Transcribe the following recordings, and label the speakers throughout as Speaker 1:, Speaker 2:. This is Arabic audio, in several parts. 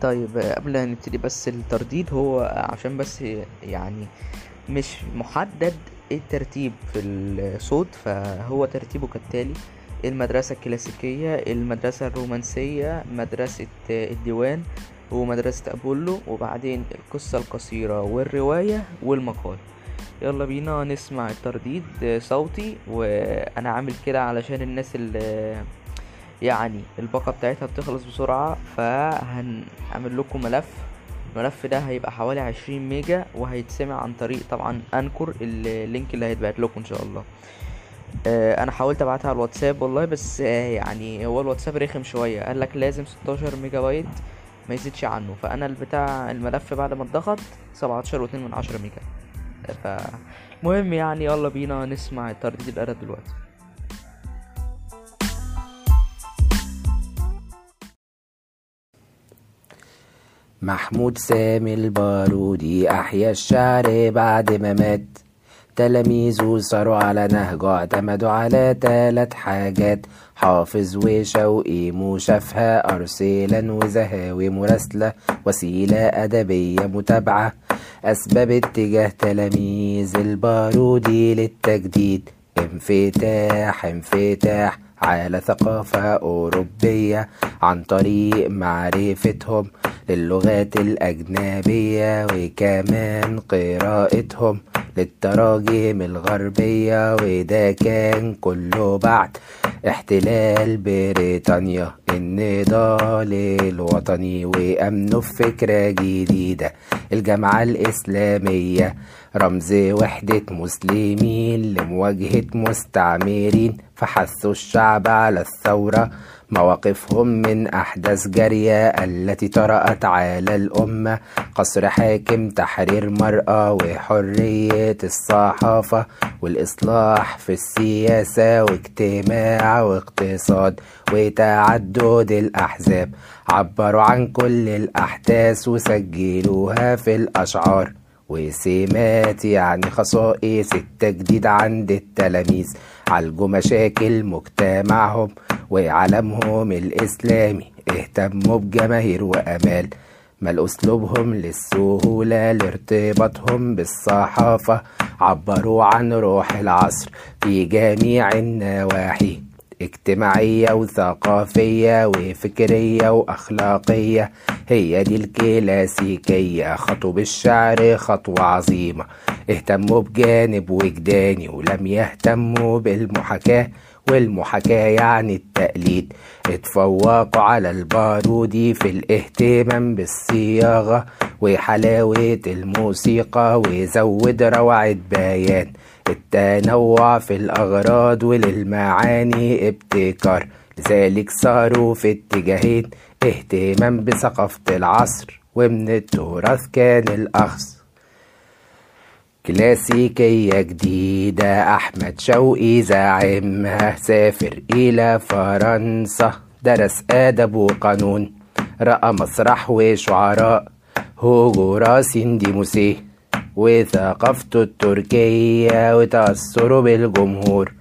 Speaker 1: طيب قبل ما نبتدي بس الترديد هو عشان بس يعني مش محدد إيه الترتيب في الصوت فهو ترتيبه كالتالي المدرسة الكلاسيكية المدرسة الرومانسية مدرسة الديوان ومدرسة أبولو وبعدين القصة القصيرة والرواية والمقال. يلا بينا نسمع الترديد صوتي وأنا عامل كده علشان الناس اللي يعني الباقة بتاعتها بتخلص بسرعة فهنعمل لكم ملف. الملف ده هيبقى حوالي عشرين ميجا وهيتسمع عن طريق طبعا Anchor ال link اللي هيتبعت لكم إن شاء الله. آه، أنا حاولت أبعتها على الواتساب والله بس آه، يعني هو الواتساب رخم شوية. قال لك لازم 16 ميجا بايت ما يزيدش عنه. فأنا البتاع الملف بعد ما اتضغط 17 واتنين من عشرة ميجا. فمهم يعني يلا بينا نسمع ترديد الأدب دلوقتي.
Speaker 2: محمود سامي البارودي أحيا الشعر بعد ما مات. تلاميذه صاروا على نهجه اعتمدوا على تلات حاجات. حافظ وشوقي مشافهة أرسلا وزهاوي مراسلة وسيلة أدبية متابعة. أسباب اتجاه تلاميذ البارودي للتجديد. انفتاح انفتاح. على ثقافة أوروبية عن طريق معرفتهم للغات الأجنبية وكمان قراءتهم. للتراجم الغربية وده كان كله بعد. احتلال بريطانيا النضال الوطني وأمنه في فكرة جديدة الجامعة الإسلامية. رمز وحدة مسلمين لمواجهة مستعمرين فحثوا الشعب على الثورة. مواقفهم من أحداث جارية التي طرأت على الأمة. قصر حاكم تحرير مرأة وحرية الصحافة والإصلاح في السياسة واجتماع واقتصاد وتعدد الأحزاب. عبروا عن كل الأحداث وسجلوها في الأشعار. وسمات يعني خصائص التجديد عند التلاميذ. عالجوا مشاكل مجتمعهم وعالمهم الإسلامي. اهتموا بجماهير وأمال مال أسلوبهم للسهولة لارتباطهم بالصحافة. عبروا عن روح العصر في جميع النواحي. اجتماعية وثقافية وفكرية وأخلاقية. هي دي الكلاسيكية. خطوا بالشعر خطوة عظيمة. اهتموا بجانب وجداني ولم يهتموا بالمحاكاة والمحاكاة يعني التقليد. اتفوقوا على البارودي في الاهتمام بالصياغة وحلاوة الموسيقى وزود روعة بيان التنوع في الأغراض وللمعاني ابتكار. لذلك صاروا في اتجاهين اهتمام بثقافة العصر ومن التراث كان الأخذ. كلاسيكية جديدة أحمد شوقي زعمها سافر إلى فرنسا درس أدب وقانون رأى مسرح وشعراء هوجو راسين دي موسيه. وثقافته التركية وتأثره بالجمهور.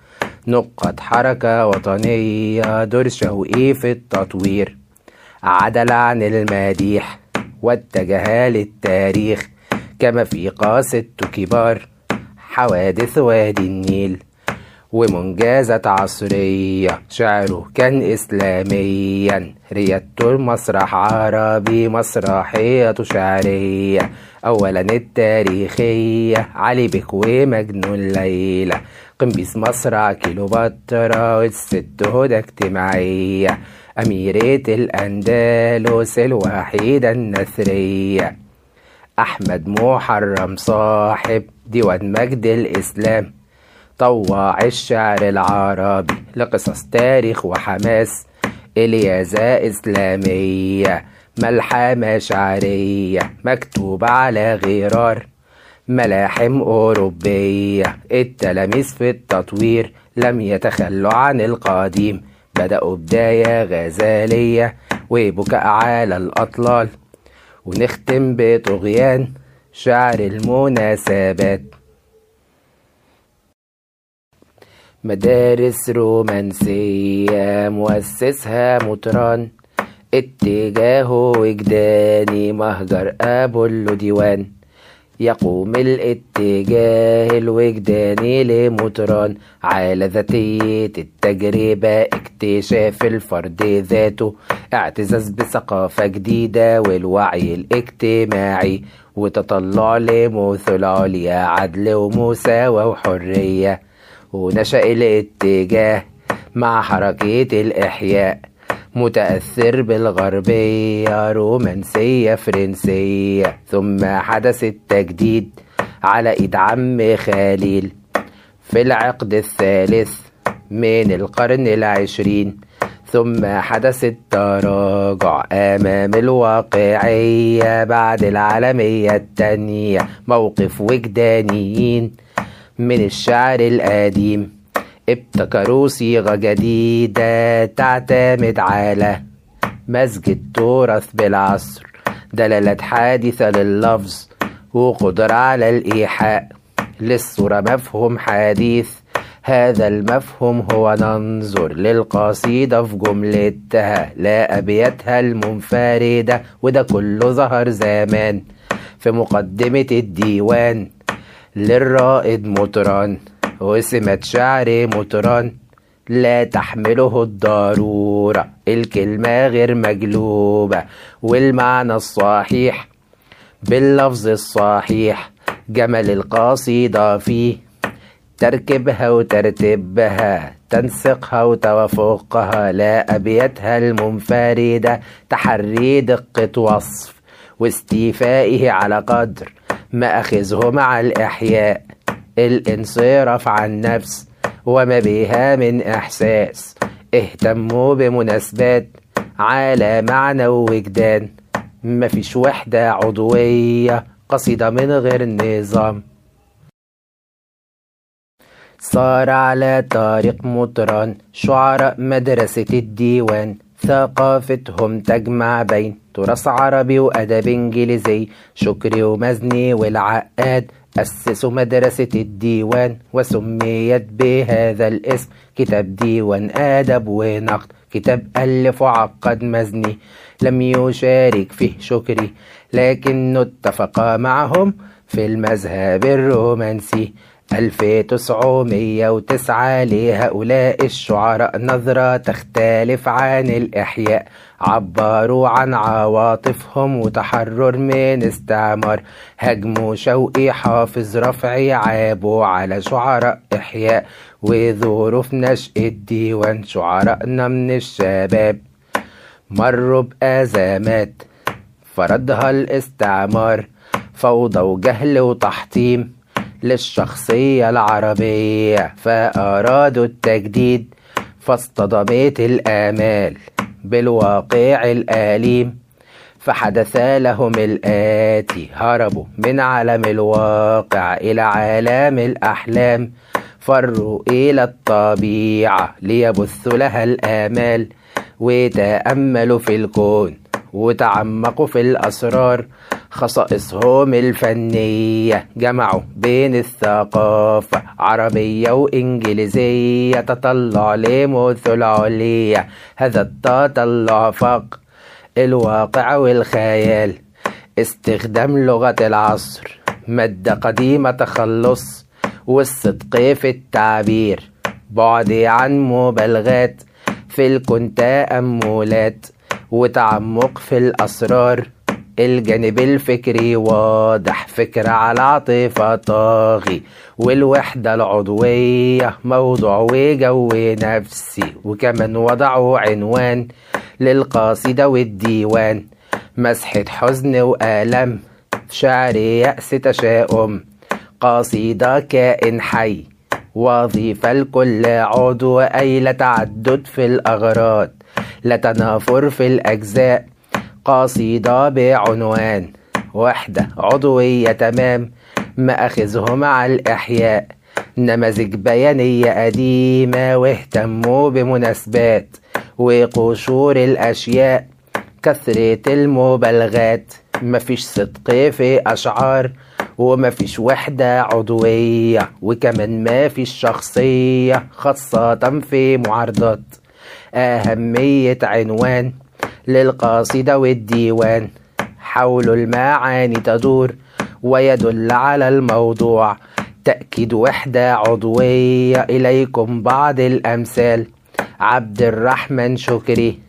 Speaker 2: نقط حركة وطنية دور شوقي في التطوير. عدل عن المديح واتجه للتاريخ كما في قاصة كبار حوادث وادي النيل. ومنجزات عصرية. شعره كان إسلاميا. ريادته المسرح عربي مسرحية شعرية. أولا التاريخية. علي بك ومجنون ليلى قنبيس مسرح كيلوباترا والست هدى اجتماعية. أميرة الأندلس الوحيدة النثرية. أحمد محرم صاحب ديوان مجد الإسلام. طوع الشعر العربي لقصص تاريخ وحماس. إليازة إسلامية ملحمة شعرية مكتوبة على غرار. ملاحم أوروبية التلاميذ في التطوير. لم يتخلوا عن القديم بدأوا بداية غزالية. وبكاء على الأطلال. ونختم بطغيان شعر المناسبات. مدارس رومانسية مؤسسها مطران اتجاهه وجداني مهجر أبولو ديوان يقوم الاتجاه الوجداني لمطران على ذاتية التجربة اكتشاف الفرد ذاته. اعتزاز بثقافة جديدة والوعي الاجتماعي. وتطلع لمثل عليا عدل ومساواة وحرية. ونشأ الاتجاه مع حركة الإحياء. متأثر بالغربية رومانسية فرنسية ثم حدث التجديد على إيد عم خليل في العقد الثالث من القرن العشرين. ثم حدث التراجع أمام الواقعية بعد العالمية التانية. موقف وجدانيين من الشعر القديم. ابتكروا صيغة جديدة تعتمد على مزج التراث بالعصر. دلالة حادثة لللفظ وقدرة على الإيحاء. للصورة مفهوم حديث. هذا المفهوم هو ننظر للقصيدة في جملتها. لا أبياتها المنفردة وده كله ظهر زمان. في مقدمة الديوان للرائد مطران وسمة شعر مطران لا تحمله الضرورة الكلمة غير مجلوبة والمعنى الصحيح باللفظ الصحيح جمل القصيدة فيه تركبها وترتبها تنسقها وتوافقها لا أبياتها المنفردة تحري دقة وصف واستيفائه على قدر. ما أخذه مع الإحياء. الانصراف عن نفس وما بها من إحساس. اهتموا بمناسبات على معنى ووجدان. مفيش وحدة عضوية قصيدة من غير نظام صار على طريق مطران شعراء مدرسة الديوان. ثقافتهم تجمع بين تراث عربي وأدب إنجليزي. شكري ومزني والعقاد أسسوا مدرسة الديوان وسميت بهذا الاسم. كتاب ديوان أدب ونقد كتاب ألف وعقد مزني. لم يشارك فيه شكري لكنه اتفق معهم في المذهب الرومانسي. 1909 لهؤلاء الشعراء. نظرة تختلف عن الإحياء. عبروا عن عواطفهم وتحرر من استعمار. هجموا شوقي حافظ رفعي عابوا على شعراء إحياء. وظروف نشأ الديوان شعراءنا من الشباب. مروا بأزمات. فرضها الاستعمار. فوضى وجهل وتحطيم. للشخصية العربية فأرادوا التجديد فاصطدمت الآمال بالواقع الأليم فحدث لهم الآتي هربوا من عالم الواقع إلى عالم الأحلام فروا إلى الطبيعة ليبثوا لها الآمال وتأملوا في الكون وتعمقوا في الأسرار خصائصهم الفنية. جمعوا بين الثقافة. عربية وإنجليزية. تطلع لمثل عليا هذا التطلع فوق الواقع والخيال. استخدام لغة العصر. مادة قديمة تخلص. والصدق في التعبير. بعد عن مبالغات. في الكون تأملات وتعمق في الأسرار. الجانب الفكري واضح فكرة على عاطفة طاغي والوحدة العضوية موضوع وجو نفسي. وكمان وضعوا عنوان للقصيدة والديوان. مسحة حزن وألم شعر يأس تشاؤم. قصيدة كائن حي وظيفة لكل عضو أي لا تعدد في الأغراض. لا تنافر في الأجزاء. قصيدة بعنوان. وحدة عضوية تمام مأخذه مع الإحياء. نماذج بيانية قديمة واهتموا بمناسبات وقشور الأشياء. كثرة المبالغات مفيش صدق في أشعار ومفيش وحدة عضوية وكمان مفيش شخصية خاصة في معارضات. أهمية عنوان للقصيدة والديوان. حول المعاني تدور ويدل على الموضوع. تأكيد وحدة عضوية إليكم بعض الأمثال. عبد الرحمن شكري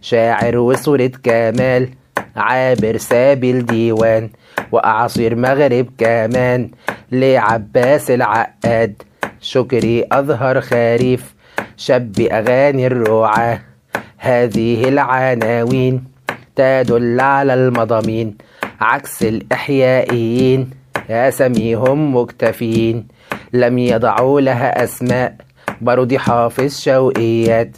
Speaker 2: شاعر وصورة كمال. عابر سابل ديوان وأعاصير مغرب كمان. لعباس العقاد شكري أظهر خريف. شب أغاني الرعاة. هذه العناوين تدل على المضامين عكس الإحيائيين. أسميهم مكتفين. لم يضعوا لها أسماء برضي حافظ شوقيات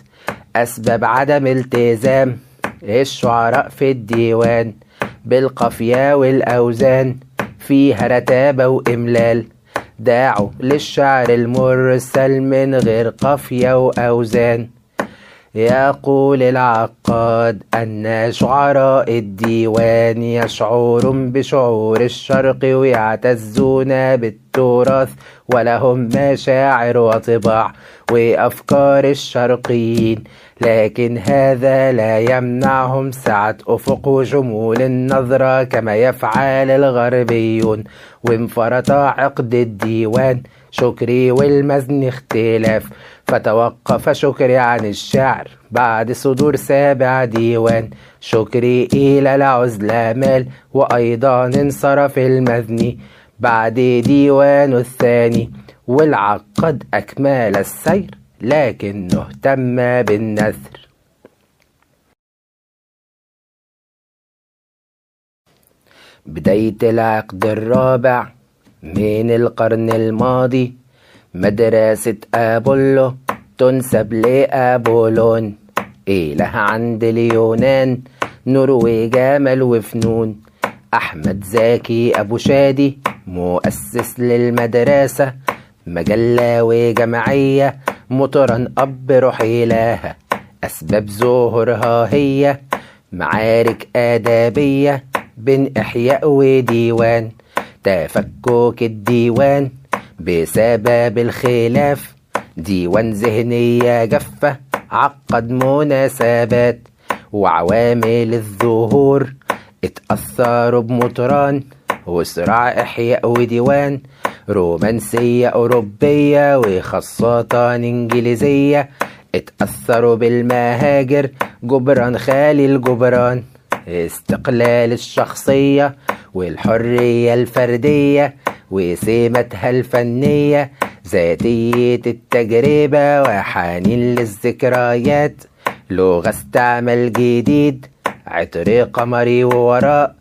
Speaker 2: أسباب عدم التزام الشعراء في الديوان. بالقافية والأوزان فيها رتابة وإملال. داعوا للشعر المرسل من غير قافية وأوزان. يقول العقاد أن شعراء الديوان يشعرون بشعور الشرق ويعتزون بالتراث ولهم مشاعر وطباع وأفكار الشرقيين. لكن هذا لا يمنعهم سعة أفق وجمول النظرة كما يفعل الغربيون. وانفرط عقد الديوان شكري والمزن اختلاف. فتوقف شكري عن الشعر بعد صدور سابع ديوان شكري إلى العزلة مال وأيضا انصرف المزني بعد ديوان الثاني. والعقد أكمال السير لكنه اهتم بالنثر. بداية العقد الرابع من القرن الماضي مدرسة أبولو تنسب لأبولون. إله عند اليونان نروي جمل وفنون. أحمد زكي أبو شادي مؤسس للمدرسة. مجلة وجمعية مطرا أب روح إلهة أسباب ظهورها هي معارك آدابية بين إحياء وديوان. تفكك الديوان بسبب الخلاف. ديوان ذهنية جافة عقد مناسبات. وعوامل الظهور اتأثروا بمطران وصراع إحياء وديوان رومانسية أوروبية وخاصة إنجليزية. اتأثروا بالمهاجر جبران خالي الجبران. استقلال الشخصية والحرية الفردية. وسمتها الفنية ذاتية التجربة وحنين للذكريات. لغة استعمال جديد عطر قمري ووراء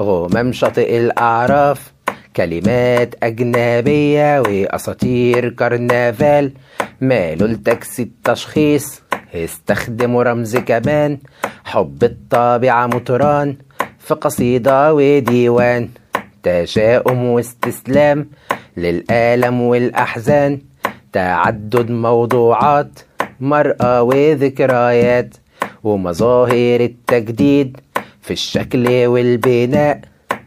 Speaker 2: غمام شاطئ الأعراف كلمات أجنبية وأساطير كرنفال. ماله لتاكسي التشخيص استخدموا رمز كمان. حب الطابعة مطران في قصيدة وديوان. تشاؤم واستسلام للآلم والأحزان. تعدد موضوعات مرأة وذكريات ومظاهر التجديد في الشكل والبناء.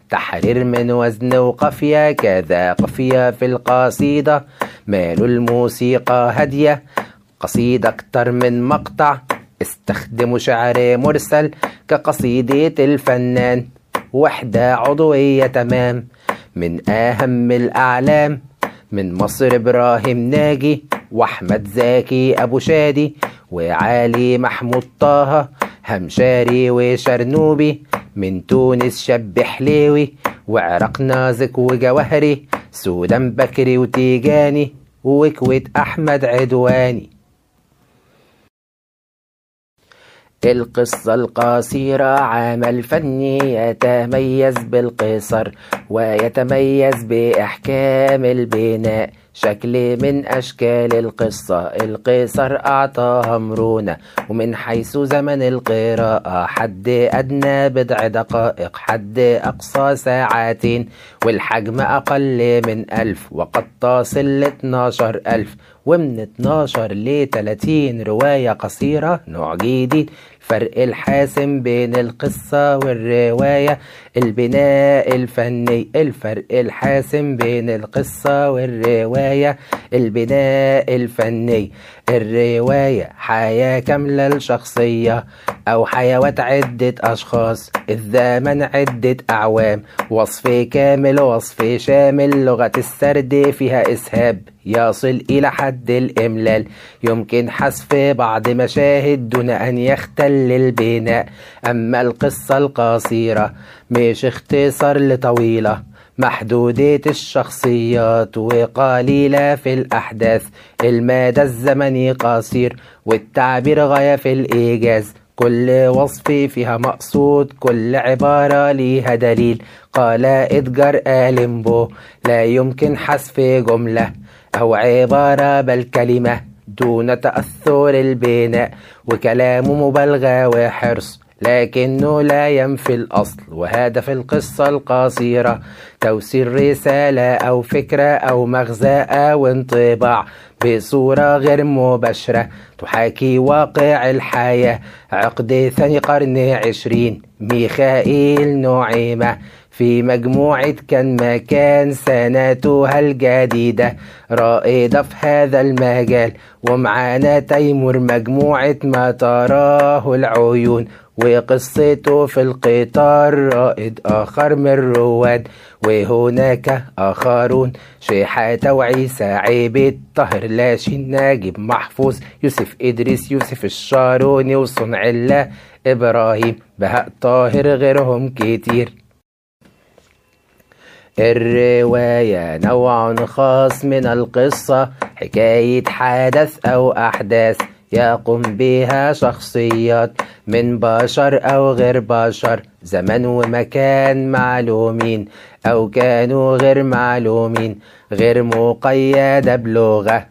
Speaker 2: تحرير من وزن وقافية كذا قافية في القصيدة. مال الموسيقى هادية قصيدة أكتر من مقطع. استخدموا شعر مرسل كقصيدة الفنان. وحدة عضوية تمام. من أهم الأعلام من مصر إبراهيم ناجي وأحمد زكي أبو شادي وعلي محمود طه همشاري وشرنوبي من تونس شاب حليوي وعراق نازك وجوهري سودان بكري وتيجاني وكويت أحمد عدواني. القصة القصيرة عمل فني يتميز بالقصر ويتميز بإحكام البناء. شكل من أشكال القصة القصر أعطاها مرونة ومن حيث زمن القراءة حد أدنى بضع دقائق حد أقصى ساعتين والحجم أقل من ألف وقد تصل ل 12 ألف ومن 12 ل 30 رواية قصيرة نوع جديد فرق الحاسم بين القصة والرواية البناء الفني الفرق الحاسم بين القصة والرواية البناء الفني الرواية حياة كاملة لشخصية أو حيوات عدة أشخاص الزمن عدة أعوام. وصف كامل وصف شامل لغة السرد فيها إسهاب يصل إلى حد الإملال. يمكن حذف بعض مشاهد دون أن يختل البناء. أما القصة القصيرة مش اختصار لطويلة. محدودة الشخصيات وقليلة في الأحداث. المدى الزمني قصير والتعبير غاية في الإيجاز. كل وصف فيها مقصود كل عبارة ليها دليل. قال إدجار آلين بو لا يمكن حذف جملة أو عبارة بل كلمة دون تأثر البناء وكلام مبالغة وحرص. لكنه لا ينفي الأصل وهدف القصة القصيرة. توصيل رسالة أو فكرة أو مغزى أو انطباع بصورة غير مباشرة تحاكي واقع الحياة. عقد ثاني قرن عشرين ميخائيل نعيمة. في مجموعة كان مكان سنتها الجديدة. رائدة في هذا المجال ومعانا تيمور مجموعة ما تراه العيون. وقصته في القطار رائد آخر من الرواد وهناك آخرون شحاتة وعيسى عيبة طاهر لاشين ناجب محفوظ. يوسف إدريس يوسف الشاروني وصنع الله إبراهيم. بهاء طاهر غيرهم كتير. الرواية نوع خاص من القصة حكاية حدث أو أحداث. يقوم بها شخصيات من بشر أو غير بشر زمن ومكان معلومين أو كانوا غير معلومين غير مقيدة بلغة.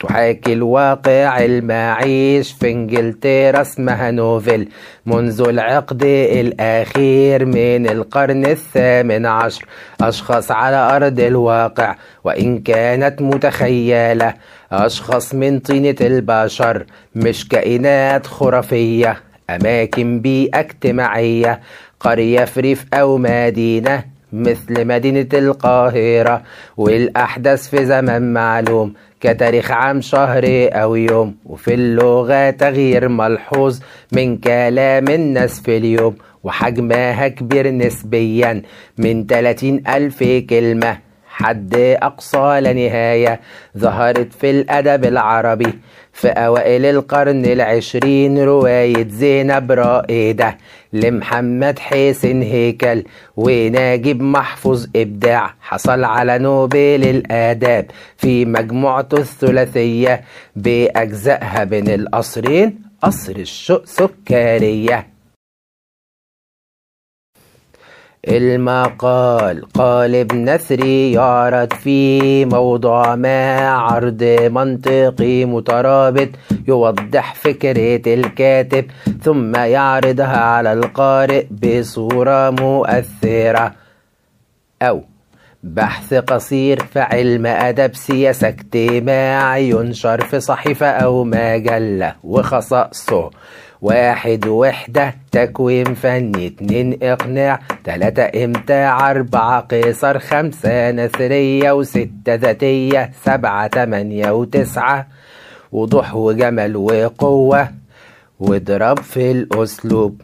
Speaker 2: تحاكي الواقع المعيش في إنجلترا اسمها نوفل منذ العقد الأخير من القرن الثامن عشر. أشخاص على أرض الواقع وإن كانت متخيلة. أشخاص من طينة البشر مش كائنات خرافية أماكن بيئة اجتماعية. قرية في ريف أو مدينة مثل مدينة القاهرة. والأحداث في زمن معلوم كتاريخ عام شهر أو يوم وفي اللغة تغيير ملحوظ من كلام الناس في اليوم وحجمها كبير نسبيا من 30 ألف كلمة. حد أقصى لا نهاية ظهرت في الأدب العربي. في أوائل القرن العشرين رواية زينب رائدة لمحمد حسين هيكل وناجب محفوظ إبداع. حصل على نوبل الآداب في مجموعته الثلاثية بأجزائها بين القصرين قصر الشوق سكريه المقال. قالب نثري يعرض في موضوع ما عرض منطقي مترابط يوضح فكرة الكاتب ثم يعرضها على القارئ بصورة مؤثرة. أو بحث قصير في علم أدب سياسة اجتماع ينشر في صحيفة أو مجلة وخصائصه. واحد وحدة تكوين فني اتنين إقناع تلاتة إمتاع أربعة قيصر خمسة نثرية وستة ذاتية سبعة تمانية وتسعة. وضوح وجمل وقوة واضرب في الأسلوب.